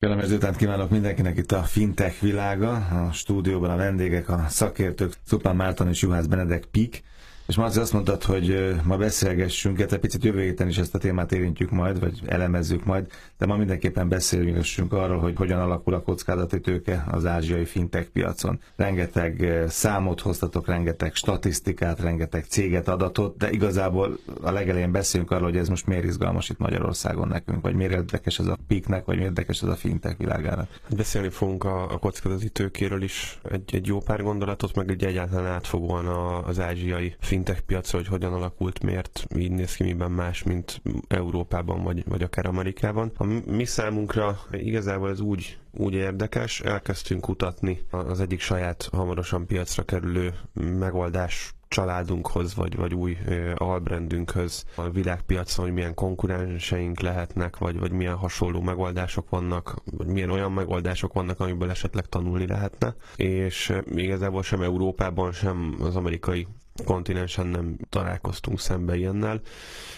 Kellemes után kívánok mindenkinek itt a fintech világa, a stúdióban a vendégek, a szakértők, Szupán Márton és Juhász Benedek Pik, és Marci azt mondtad, hogy ma beszélgessünk, egy picit jövő héten is ezt a témát érintjük majd, vagy elemezzük majd, de ma mindenképpen beszélgessünk arról, hogy hogyan alakul a kockázati tőke az ázsiai fintech piacon. Rengeteg számot hoztatok, rengeteg statisztikát, rengeteg céget, adatot, de igazából a legelején beszélünk arról, hogy ez most miért izgalmas itt Magyarországon nekünk, vagy miért érdekes ez a piknek, vagy miért érdekes ez a fintech világának. Beszélni fogunk a, a kockázati tőkéről is egy, egy jó pár gondolatot, meg egy egyáltalán átfogóan az ázsiai fintech fintech piacra, hogy hogyan alakult, miért így néz ki, miben más, mint Európában, vagy, vagy akár Amerikában. A mi számunkra igazából ez úgy, úgy érdekes, elkezdtünk kutatni az egyik saját hamarosan piacra kerülő megoldás családunkhoz, vagy, vagy új ö, albrandünkhöz a világpiacon, hogy milyen konkurenseink lehetnek, vagy, vagy milyen hasonló megoldások vannak, vagy milyen olyan megoldások vannak, amiből esetleg tanulni lehetne. És igazából sem Európában, sem az amerikai kontinensen nem találkoztunk szembe ilyennel,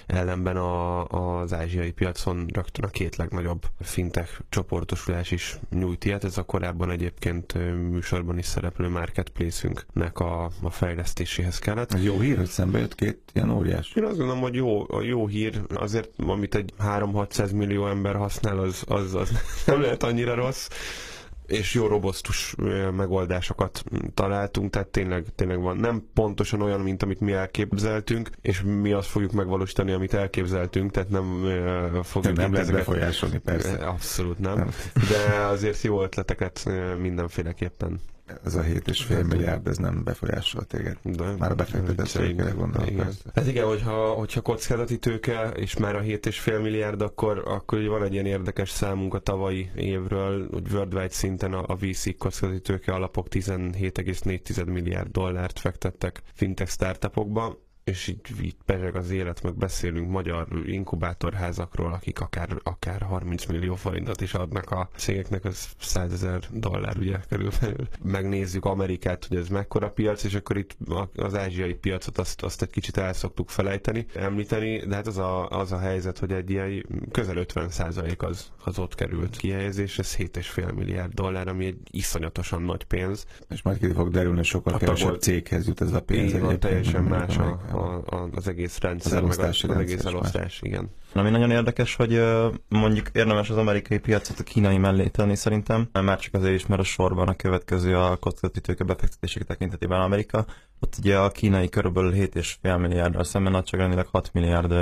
ellenben a, az ázsiai piacon rögtön a két legnagyobb fintech csoportosulás is nyújt ilyet. Ez a korábban egyébként műsorban is szereplő marketplace-ünknek a, a fejlesztéséhez kellett. Jó hír, hogy szembe jött két ilyen óriás? Én azt gondolom, hogy jó, a jó hír, azért amit egy 3-600 millió ember használ, az, az, az nem lehet annyira rossz és jó robosztus megoldásokat találtunk, tehát tényleg, tényleg van. Nem pontosan olyan, mint amit mi elképzeltünk, és mi azt fogjuk megvalósítani, amit elképzeltünk, tehát nem fogjuk... Nem lehet befolyásolni, persze. Abszolút nem. nem. De azért jó ötleteket mindenféleképpen ez a 7,5 milliárd, ez nem befolyásol téged. De, Már a befektetett tőkére gondolom. Igen. Hát igen, hogyha, hogyha kockázati tőke, és már a 7,5 milliárd, akkor, akkor van egy ilyen érdekes számunk a tavalyi évről, hogy worldwide szinten a, a VC kockázati tőke alapok 17,4 milliárd dollárt fektettek fintech startupokba, és így, így pezseg az élet, meg beszélünk magyar inkubátorházakról, akik akár, akár 30 millió forintot is adnak a cégeknek, az 100 ezer dollár ugye körülbelül. Megnézzük Amerikát, hogy ez mekkora piac, és akkor itt az ázsiai piacot azt, azt egy kicsit el szoktuk felejteni, említeni, de hát az a, az a helyzet, hogy egy ilyen közel 50 százalék az, az ott került kihelyezés, ez 7,5 milliárd dollár, ami egy iszonyatosan nagy pénz. És majd ki fog derülni, sokkal kevesebb céghez jut ez a pénz. Igen, teljesen más a, a, a, az egész rendszer, az meg az, az egész elosztás, igen. Ami nagyon érdekes, hogy mondjuk érdemes az amerikai piacot a kínai mellé tenni szerintem, már csak azért is, mert a sorban a következő a kockázati tőke befektetések tekintetében Amerika. Ott ugye a kínai körülbelül 7,5 milliárdra szemben nagyságrendileg 6 milliárd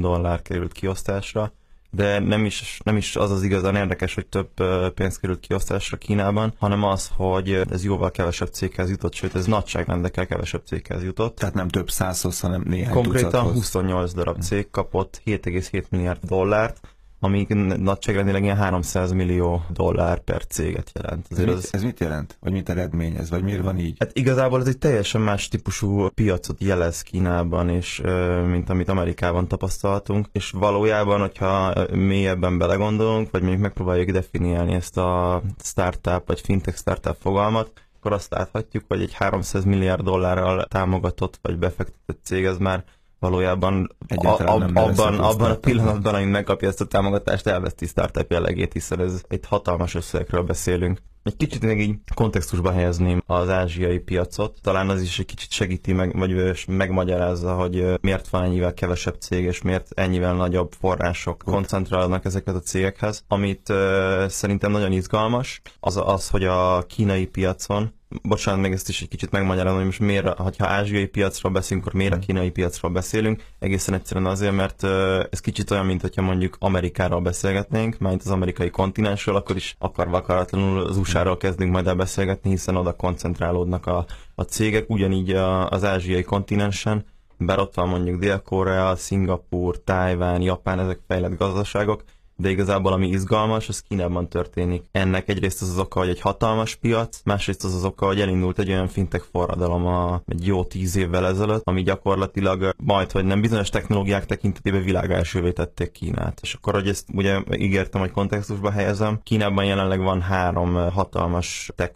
dollár került kiosztásra, de nem is, nem is az az igazán érdekes, hogy több pénz került kiosztásra Kínában, hanem az, hogy ez jóval kevesebb céghez jutott, sőt ez nagyságrendekkel kevesebb céghez jutott. Tehát nem több százhoz, hanem néhány Konkrétan tucathoz. 28 darab cég kapott 7,7 milliárd dollárt, ami nagyságrendileg ilyen 300 millió dollár per céget jelent. Ez, mit, az... ez mit jelent? Vagy mit eredményez? Vagy miért van így? Hát igazából ez egy teljesen más típusú piacot jelez Kínában, és mint amit Amerikában tapasztaltunk, és valójában, hogyha mélyebben belegondolunk, vagy mondjuk megpróbáljuk definiálni ezt a startup, vagy fintech startup fogalmat, akkor azt láthatjuk, hogy egy 300 milliárd dollárral támogatott vagy befektetett cég, ez már valójában a, ab, abban, abban a pillanatban, amint megkapja ezt a támogatást, elveszti startup jellegét, hiszen ez egy hatalmas összegekről beszélünk. Egy kicsit még így kontextusba helyezném az ázsiai piacot. Talán az is egy kicsit segíti, meg, vagy megmagyarázza, hogy miért van ennyivel kevesebb cég, és miért ennyivel nagyobb források koncentrálnak ezeket a cégekhez. Amit uh, szerintem nagyon izgalmas, az az, hogy a kínai piacon bocsánat, meg ezt is egy kicsit megmagyarázom, hogy most miért, ha ázsiai piacról beszélünk, akkor miért a kínai piacról beszélünk. Egészen egyszerűen azért, mert ez kicsit olyan, mint hogyha mondjuk Amerikáról beszélgetnénk, mint az amerikai kontinensről, akkor is akarva akaratlanul az USA-ról kezdünk majd el beszélgetni, hiszen oda koncentrálódnak a, a cégek, ugyanígy a, az ázsiai kontinensen, bár ott van mondjuk Dél-Korea, Szingapur, Tájván, Japán, ezek fejlett gazdaságok, de igazából ami izgalmas, az Kínában történik. Ennek egyrészt az az oka, hogy egy hatalmas piac, másrészt az az oka, hogy elindult egy olyan fintek forradalom a, egy jó tíz évvel ezelőtt, ami gyakorlatilag majd, hogy nem bizonyos technológiák tekintetében világ elsővé tették Kínát. És akkor, hogy ezt ugye ígértem, hogy kontextusba helyezem, Kínában jelenleg van három hatalmas tech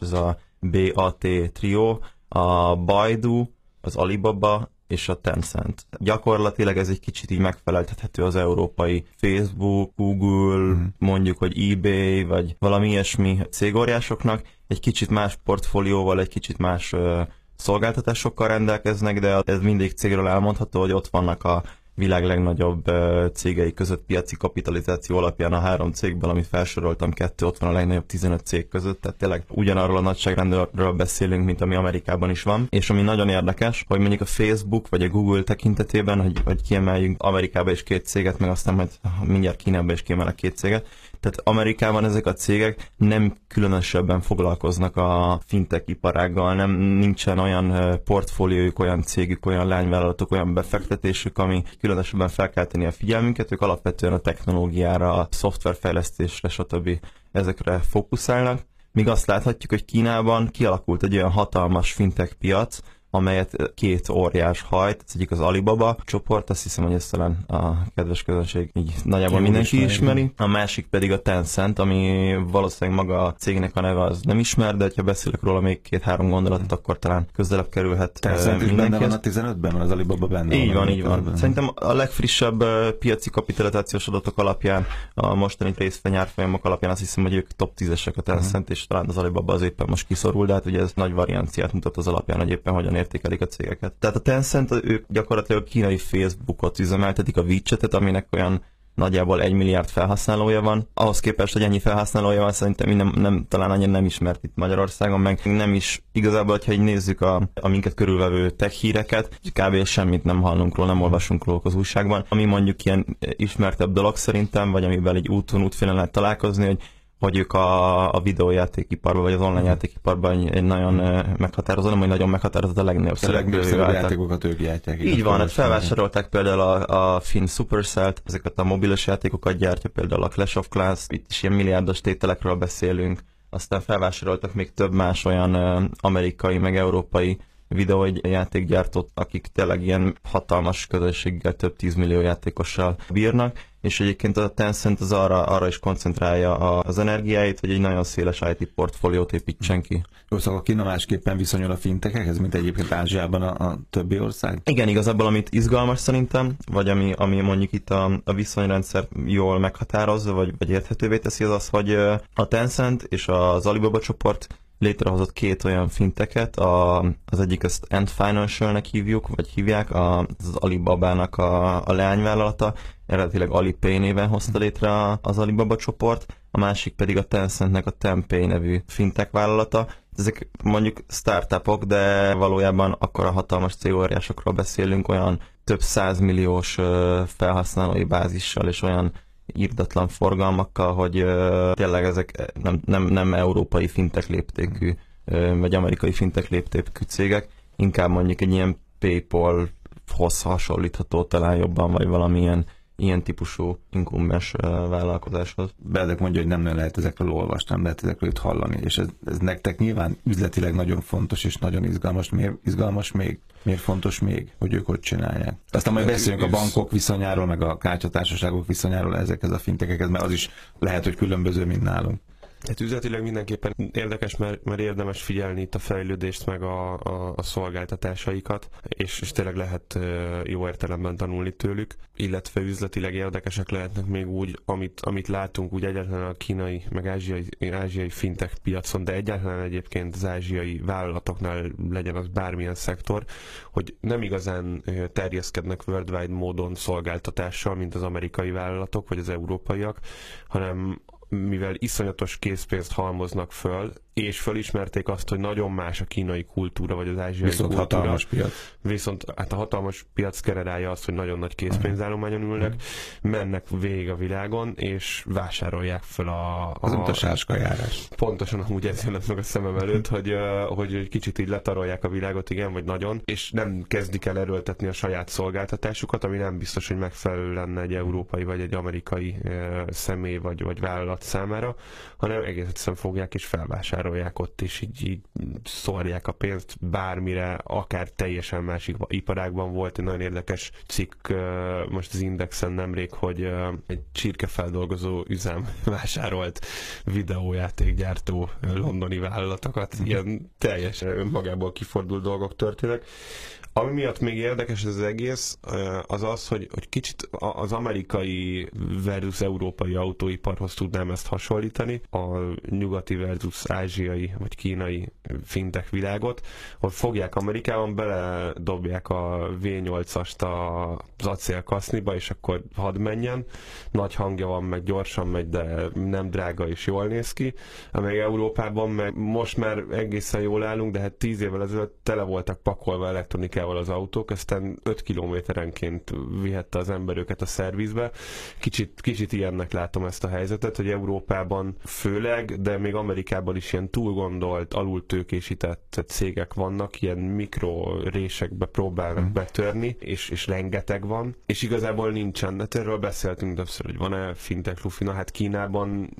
ez a BAT trio, a Baidu, az Alibaba és a Tencent. Gyakorlatilag ez egy kicsit így megfeleltethető az európai Facebook, Google, mm. mondjuk, hogy eBay, vagy valami ilyesmi cégóriásoknak. Egy kicsit más portfólióval, egy kicsit más ö, szolgáltatásokkal rendelkeznek, de ez mindig cégről elmondható, hogy ott vannak a világ legnagyobb cégei között piaci kapitalizáció alapján a három cégből, amit felsoroltam, kettő ott van a legnagyobb 15 cég között, tehát tényleg ugyanarról a nagyságrendről beszélünk, mint ami Amerikában is van. És ami nagyon érdekes, hogy mondjuk a Facebook vagy a Google tekintetében, hogy, hogy kiemeljünk Amerikába is két céget, meg aztán majd mindjárt Kínába is kiemelek két céget, tehát Amerikában ezek a cégek nem különösebben foglalkoznak a fintech iparággal, nem nincsen olyan portfóliójuk, olyan cégük, olyan lányvállalatok, olyan befektetésük, ami különösebben felkelteni a figyelmünket, ők alapvetően a technológiára, a szoftverfejlesztésre, stb. ezekre fókuszálnak. Míg azt láthatjuk, hogy Kínában kialakult egy olyan hatalmas fintech piac, amelyet két óriás hajt, az egyik az Alibaba csoport, azt hiszem, hogy ezt talán a kedves közönség így nagyjából Jó, mindenki ismeri. ismeri. A másik pedig a Tencent, ami valószínűleg maga a cégnek a neve az nem ismer, de ha beszélek róla még két-három gondolatot, akkor talán közelebb kerülhet Tencent is benne van a 15-ben, az Alibaba benne Így van, van így van. Szerintem a legfrissebb piaci kapitalizációs adatok alapján, a mostani részvényárfolyamok alapján azt hiszem, hogy ők top 10-esek a Tencent, uh-huh. és talán az Alibaba az éppen most kiszorul, de hát ugye ez nagy varianciát mutat az alapján, hogy éppen hogyan értékelik a cégeket. Tehát a Tencent, ők gyakorlatilag a kínai Facebookot üzemeltetik, a WeChat-et, aminek olyan nagyjából egy milliárd felhasználója van. Ahhoz képest, hogy ennyi felhasználója van, szerintem nem, nem, talán annyira nem ismert itt Magyarországon, meg nem is igazából, ha így nézzük a, a minket körülvevő tech híreket, kb. semmit nem hallunk róla, nem olvasunk róla az újságban. Ami mondjuk ilyen ismertebb dolog szerintem, vagy amivel egy úton útféle lehet találkozni, hogy hogy ők a, a videójátékiparban, vagy az online mm. játékiparban egy, egy nagyon meghatározó, nem, hogy nagyon meghatározott a legnagyobb szereplő. A játékokat ők gyártják. Így van, hát felvásárolták például a, a Finn Supercell-t, ezeket a mobilos játékokat gyártja, például a Clash of Clans, itt is ilyen milliárdos tételekről beszélünk, aztán felvásároltak még több más olyan amerikai, meg európai videójátékgyártót, akik tényleg ilyen hatalmas közösséggel, több tízmillió játékossal bírnak, és egyébként a Tencent az arra, arra is koncentrálja az energiáit, hogy egy nagyon széles IT portfóliót építsen ki. Jó, szóval Kína másképpen viszonyul a fintekekhez, mint egyébként Ázsiában a, a többi ország? Igen, igazából amit izgalmas szerintem, vagy ami, ami mondjuk itt a, a viszonyrendszer jól meghatározza, vagy, vagy érthetővé teszi, az az, hogy a Tencent és az Alibaba csoport létrehozott két olyan finteket, a, az egyik ezt Ant Financial-nek hívjuk, vagy hívják, a, az Alibaba-nak a, a leányvállalata, eredetileg Alipay néven hozta létre az Alibaba csoport, a másik pedig a Tencentnek a Tempay nevű fintech vállalata. Ezek mondjuk startupok, de valójában akkor a hatalmas cégóriásokról beszélünk, olyan több százmilliós felhasználói bázissal és olyan írdatlan forgalmakkal, hogy uh, tényleg ezek nem, nem, nem európai fintek léptékű, uh, vagy amerikai fintek léptékű cégek, inkább mondjuk egy ilyen PayPal-hoz hasonlítható talán jobban, vagy valamilyen ilyen típusú inkumbens vállalkozáshoz. Bedek mondja, hogy nem nagyon lehet ezekről olvasni, nem lehet ezekről itt hallani, és ez, ez nektek nyilván üzletileg nagyon fontos és nagyon izgalmas. Miért izgalmas még? Miért fontos még, hogy ők hogy csinálják? Aztán majd beszélünk a bankok viszonyáról, meg a kártyatársaságok viszonyáról ezekhez a fintekekhez, mert az is lehet, hogy különböző, mint nálunk. Hát üzletileg mindenképpen érdekes, mert, mert érdemes figyelni itt a fejlődést, meg a, a, a szolgáltatásaikat, és, és tényleg lehet jó értelemben tanulni tőlük, illetve üzletileg érdekesek lehetnek még úgy, amit, amit látunk úgy egyáltalán a kínai, meg ázsiai, ázsiai fintech piacon, de egyáltalán egyébként az ázsiai vállalatoknál legyen az bármilyen szektor, hogy nem igazán terjeszkednek worldwide módon szolgáltatással, mint az amerikai vállalatok, vagy az európaiak, hanem mivel iszonyatos készpénzt halmoznak föl, és fölismerték azt, hogy nagyon más a kínai kultúra, vagy az ázsiai Viszont kultúra. hatalmas piac. Viszont hát a hatalmas piac keredálja azt, hogy nagyon nagy készpénzállományon ülnek, mennek végig a világon, és vásárolják föl a... a az a, a sáskajárás. Pontosan amúgy ez jön meg a szemem előtt, hogy, hogy egy kicsit így letarolják a világot, igen, vagy nagyon, és nem kezdik el erőltetni a saját szolgáltatásukat, ami nem biztos, hogy megfelelő lenne egy európai vagy egy amerikai személy vagy, vagy vállalat vállalat számára, hanem egész egyszerűen fogják és felvásárolják ott, és így, így szórják a pénzt bármire, akár teljesen másik iparágban volt egy nagyon érdekes cikk most az Indexen nemrég, hogy egy csirkefeldolgozó üzem vásárolt videójátékgyártó londoni vállalatokat, ilyen teljesen önmagából kifordult dolgok történnek. Ami miatt még érdekes ez az egész, az az, hogy, hogy kicsit az amerikai versus európai autóiparhoz tudnám ezt hasonlítani, a nyugati versus ázsiai vagy kínai fintech világot, hogy fogják Amerikában, beledobják a V8-ast az acélkaszniba, és akkor hadd menjen. Nagy hangja van, meg gyorsan megy, de nem drága és jól néz ki. Amely Európában meg most már egészen jól állunk, de hát tíz évvel ezelőtt tele voltak pakolva elektronikával az autók, aztán 5 kilométerenként vihette az ember őket a szervizbe. Kicsit, kicsit ilyennek látom ezt a helyzetet, hogy Európában főleg, de még Amerikában is ilyen túlgondolt, alultőkésített cégek vannak, ilyen mikro résekbe próbálnak mm. betörni, és, és rengeteg van, és igazából nincsen. Hát erről beszéltünk többször, hogy van-e fintech lufi, na hát Kínában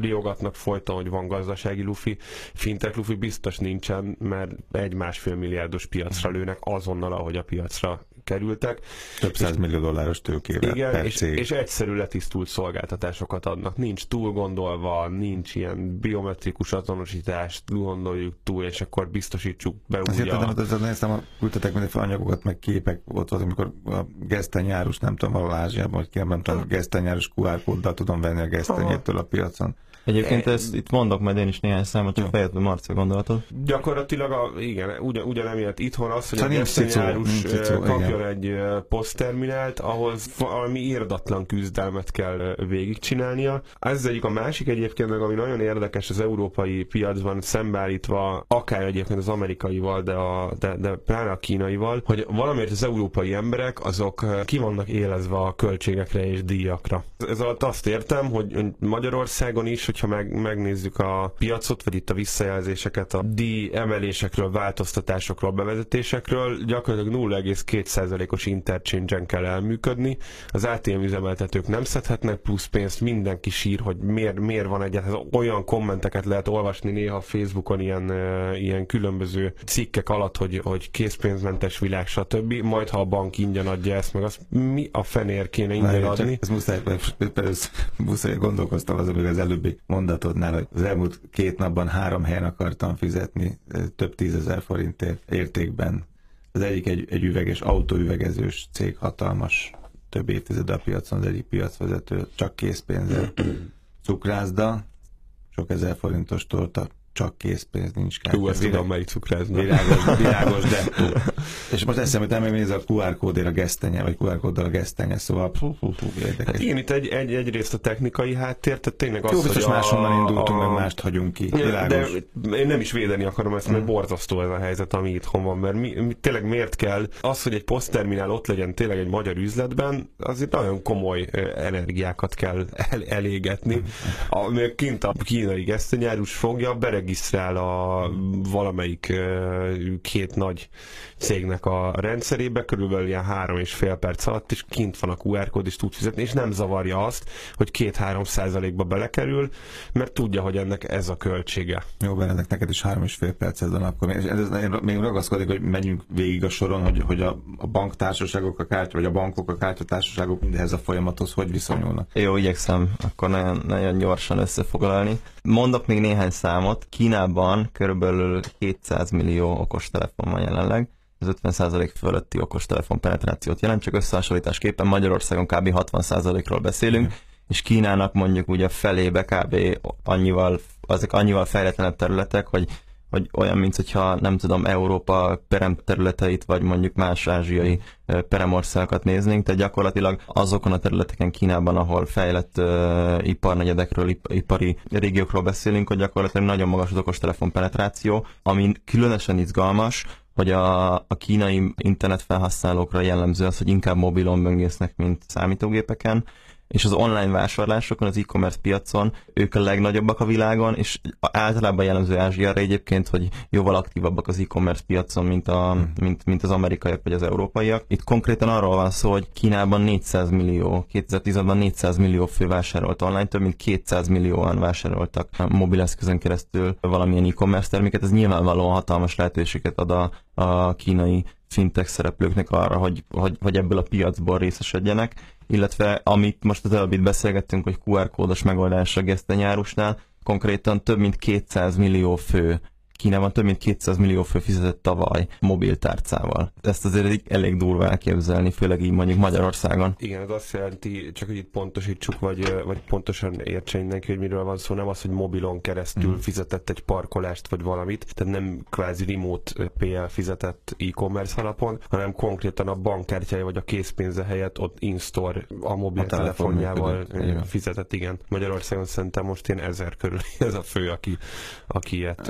riogatnak folyton, hogy van gazdasági lufi, fintech lufi biztos nincsen, mert egy-másfél milliárdos piacra lőnek azonnal, ahogy a piacra kerültek. Több száz millió dolláros tőkével igen, per és, és egyszerű letisztult szolgáltatásokat adnak. Nincs túl gondolva, nincs ilyen biometrikus azonosítást, gondoljuk túl, és akkor biztosítsuk be Azért úgy a... Azért néztem, a küldtetek mindenféle anyagokat, meg képek ott volt, amikor a gesztenyárus, nem tudom, valahol Ázsiában, hogy kérem, nem tudom, gesztenyárus QR kóddal tudom venni a gesztenyétől a piacon. Egyébként ezt itt mondok majd én is néhány számot, csak fejezd be Marcia gondolatot. Gyakorlatilag a, igen, ugyan, ugyanemiatt itthon az, hogy szóval a gesztenyárus kapjon igen. egy posztterminált, ahhoz valami írdatlan küzdelmet kell végigcsinálnia. Ez egyik a másik egyébként, meg ami nagyon érdekes az európai piacban szembeállítva, akár egyébként az amerikaival, de, a, de, de pláne a kínaival, hogy valamiért az európai emberek azok ki vannak élezve a költségekre és díjakra. Ez alatt azt értem, hogy Magyarországon is, hogyha meg, megnézzük a piacot, vagy itt a visszajelzéseket a díj emelésekről, változtatásokról, bevezetésekről, gyakorlatilag 0,2%-os interchange-en kell elműködni. Az ATM üzemeltetők nem szedhetnek plusz pénzt, mindenki sír, hogy miért, miért van egyáltalán. Olyan kommenteket lehet olvasni néha Facebookon ilyen, ilyen különböző cikkek alatt, hogy, hogy készpénzmentes világ, stb. Majd ha a bank ingyen adja ezt, meg az mi a fenér kéne ingyen adni? Ez muszáj, muszáj gondolkoztam az, az előbbi mondatodnál, hogy az elmúlt két napban három helyen akartam fizetni több tízezer forintért értékben. Az egyik egy, egy üveges, autóüvegezős cég, hatalmas, több évtized a piacon, az egyik piacvezető, csak készpénzzel. Cukrászda, sok ezer forintos torta, csak készpénz nincs kártya. Hú, azt tudom, melyik cukrászda. Világos, világos, de És most eszembe nem ez a QR kódért a gesztenye, vagy QR kóddal a gesztenye, szóval fú, fú, fú, Hát igen, itt egy, egy, egyrészt a technikai háttér, tehát tényleg az, Jó, biztos hogy máshonnan a, indultunk, a, meg mást hagyunk ki. Világos. De én nem is védeni akarom ezt, mert mm. borzasztó ez a helyzet, ami itthon van, mert mi, mi, tényleg miért kell az, hogy egy posztterminál ott legyen tényleg egy magyar üzletben, azért nagyon komoly energiákat kell el, elégetni. A, kint a kínai gesztenyárus fogja, bereg beregisztrál a valamelyik két nagy cégnek a rendszerébe, körülbelül ilyen három és fél perc alatt, és kint van a QR kód, és tud fizetni, és nem zavarja azt, hogy két-három százalékba belekerül, mert tudja, hogy ennek ez a költsége. Jó, Benedek, neked is három és fél perced van akkor. És ez, ez, még ragaszkodik, hogy menjünk végig a soron, hogy, hogy a, a banktársaságok, a kártya, vagy a bankok, a kártyatársaságok mindehez a folyamathoz hogy viszonyulnak. Jó, igyekszem akkor nagyon, nagyon gyorsan összefoglalni. Mondok még néhány számot. Kínában körülbelül 200 millió okostelefon van jelenleg, ez 50% fölötti okostelefon penetrációt jelent, csak összehasonlításképpen Magyarországon kb. 60%-ról beszélünk, és Kínának mondjuk ugye felébe kb. annyival, azok annyival fejletlenebb területek, hogy hogy olyan, mint hogyha nem tudom, Európa perem területeit, vagy mondjuk más ázsiai peremországokat néznénk, tehát gyakorlatilag azokon a területeken Kínában, ahol fejlett uh, iparnegyedekről, ip, ipari régiókról beszélünk, hogy gyakorlatilag nagyon magas az okostelefon penetráció, ami különösen izgalmas, hogy a, a kínai internet felhasználókra jellemző az, hogy inkább mobilon böngésznek, mint számítógépeken, és az online vásárlásokon, az e-commerce piacon ők a legnagyobbak a világon, és általában jellemző Ázsiára egyébként, hogy jóval aktívabbak az e-commerce piacon, mint, a, hmm. mint, mint az amerikaiak vagy az európaiak. Itt konkrétan arról van szó, hogy Kínában 400 millió, 2010-ben 400 millió fő vásárolt online, több mint 200 millióan vásároltak mobileszközön keresztül valamilyen e-commerce terméket. Ez nyilvánvalóan hatalmas lehetőséget ad a, a kínai fintech szereplőknek arra, hogy, hogy, hogy ebből a piacból részesedjenek, illetve amit most az előbb itt beszélgettünk, hogy QR kódos megoldás a gesztenyárusnál, konkrétan több mint 200 millió fő Kínában több mint 200 millió fő fizetett tavaly mobiltárcával. Ezt azért elég durva elképzelni, főleg így mondjuk Magyarországon. Igen, ez azt jelenti, csak hogy itt pontosítsuk, vagy, vagy pontosan értsen mindenki, hogy miről van szó, nem az, hogy mobilon keresztül mm. fizetett egy parkolást, vagy valamit, tehát nem kvázi remote PL fizetett e-commerce alapon, hanem konkrétan a bankkártyája vagy a készpénze helyett ott in-store a mobiltelefonjával fizetett, igen. Magyarországon szerintem most ilyen ezer körül ez a fő, aki, aki ilyet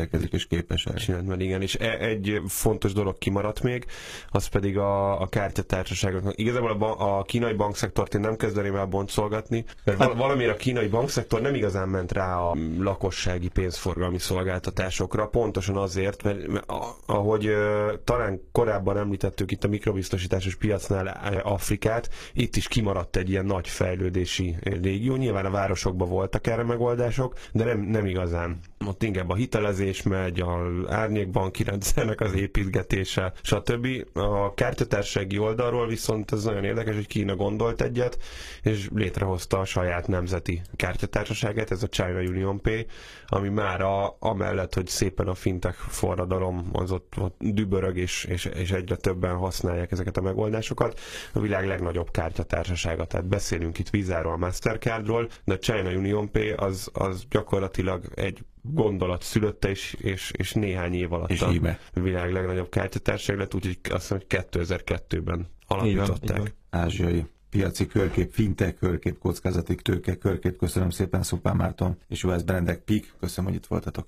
rendelkezik és képes. Csinált, mert igen, és e- egy fontos dolog kimaradt még, az pedig a, a kártyatársaságoknak. Igazából a, a kínai bankszektort én nem kezdeném el boncolgatni, mert hát, valamiért a kínai bankszektor nem igazán ment rá a lakossági pénzforgalmi szolgáltatásokra, pontosan azért, mert, mert ahogy talán korábban említettük itt a mikrobiztosításos piacnál Afrikát, itt is kimaradt egy ilyen nagy fejlődési régió. Nyilván a városokban voltak erre megoldások, de nem, nem igazán. Ott inkább a hitelezés megy, a árnyékbanki rendszernek az építgetése, stb. A kártyatársági oldalról viszont ez nagyon érdekes, hogy Kína gondolt egyet, és létrehozta a saját nemzeti kártyatársaságát, ez a China Union Pay, ami már a, amellett, hogy szépen a fintech forradalom az ott, ott dübörög, és, és, és egyre többen használják ezeket a megoldásokat, a világ legnagyobb kártyatársasága. Tehát beszélünk itt Vizáról, Mastercardról, de a China Union Pay az, az gyakorlatilag egy gondolat szülötte, és, és, és néhány év alatt és a íme. világ legnagyobb kártyatárság lett, úgyhogy azt hiszem, hogy 2002-ben alapították. Így van. Ázsiai piaci körkép, fintech körkép, kockázati tőke körkép. Köszönöm szépen Szupán Márton és Juhász Berendek Pik. Köszönöm, hogy itt voltatok.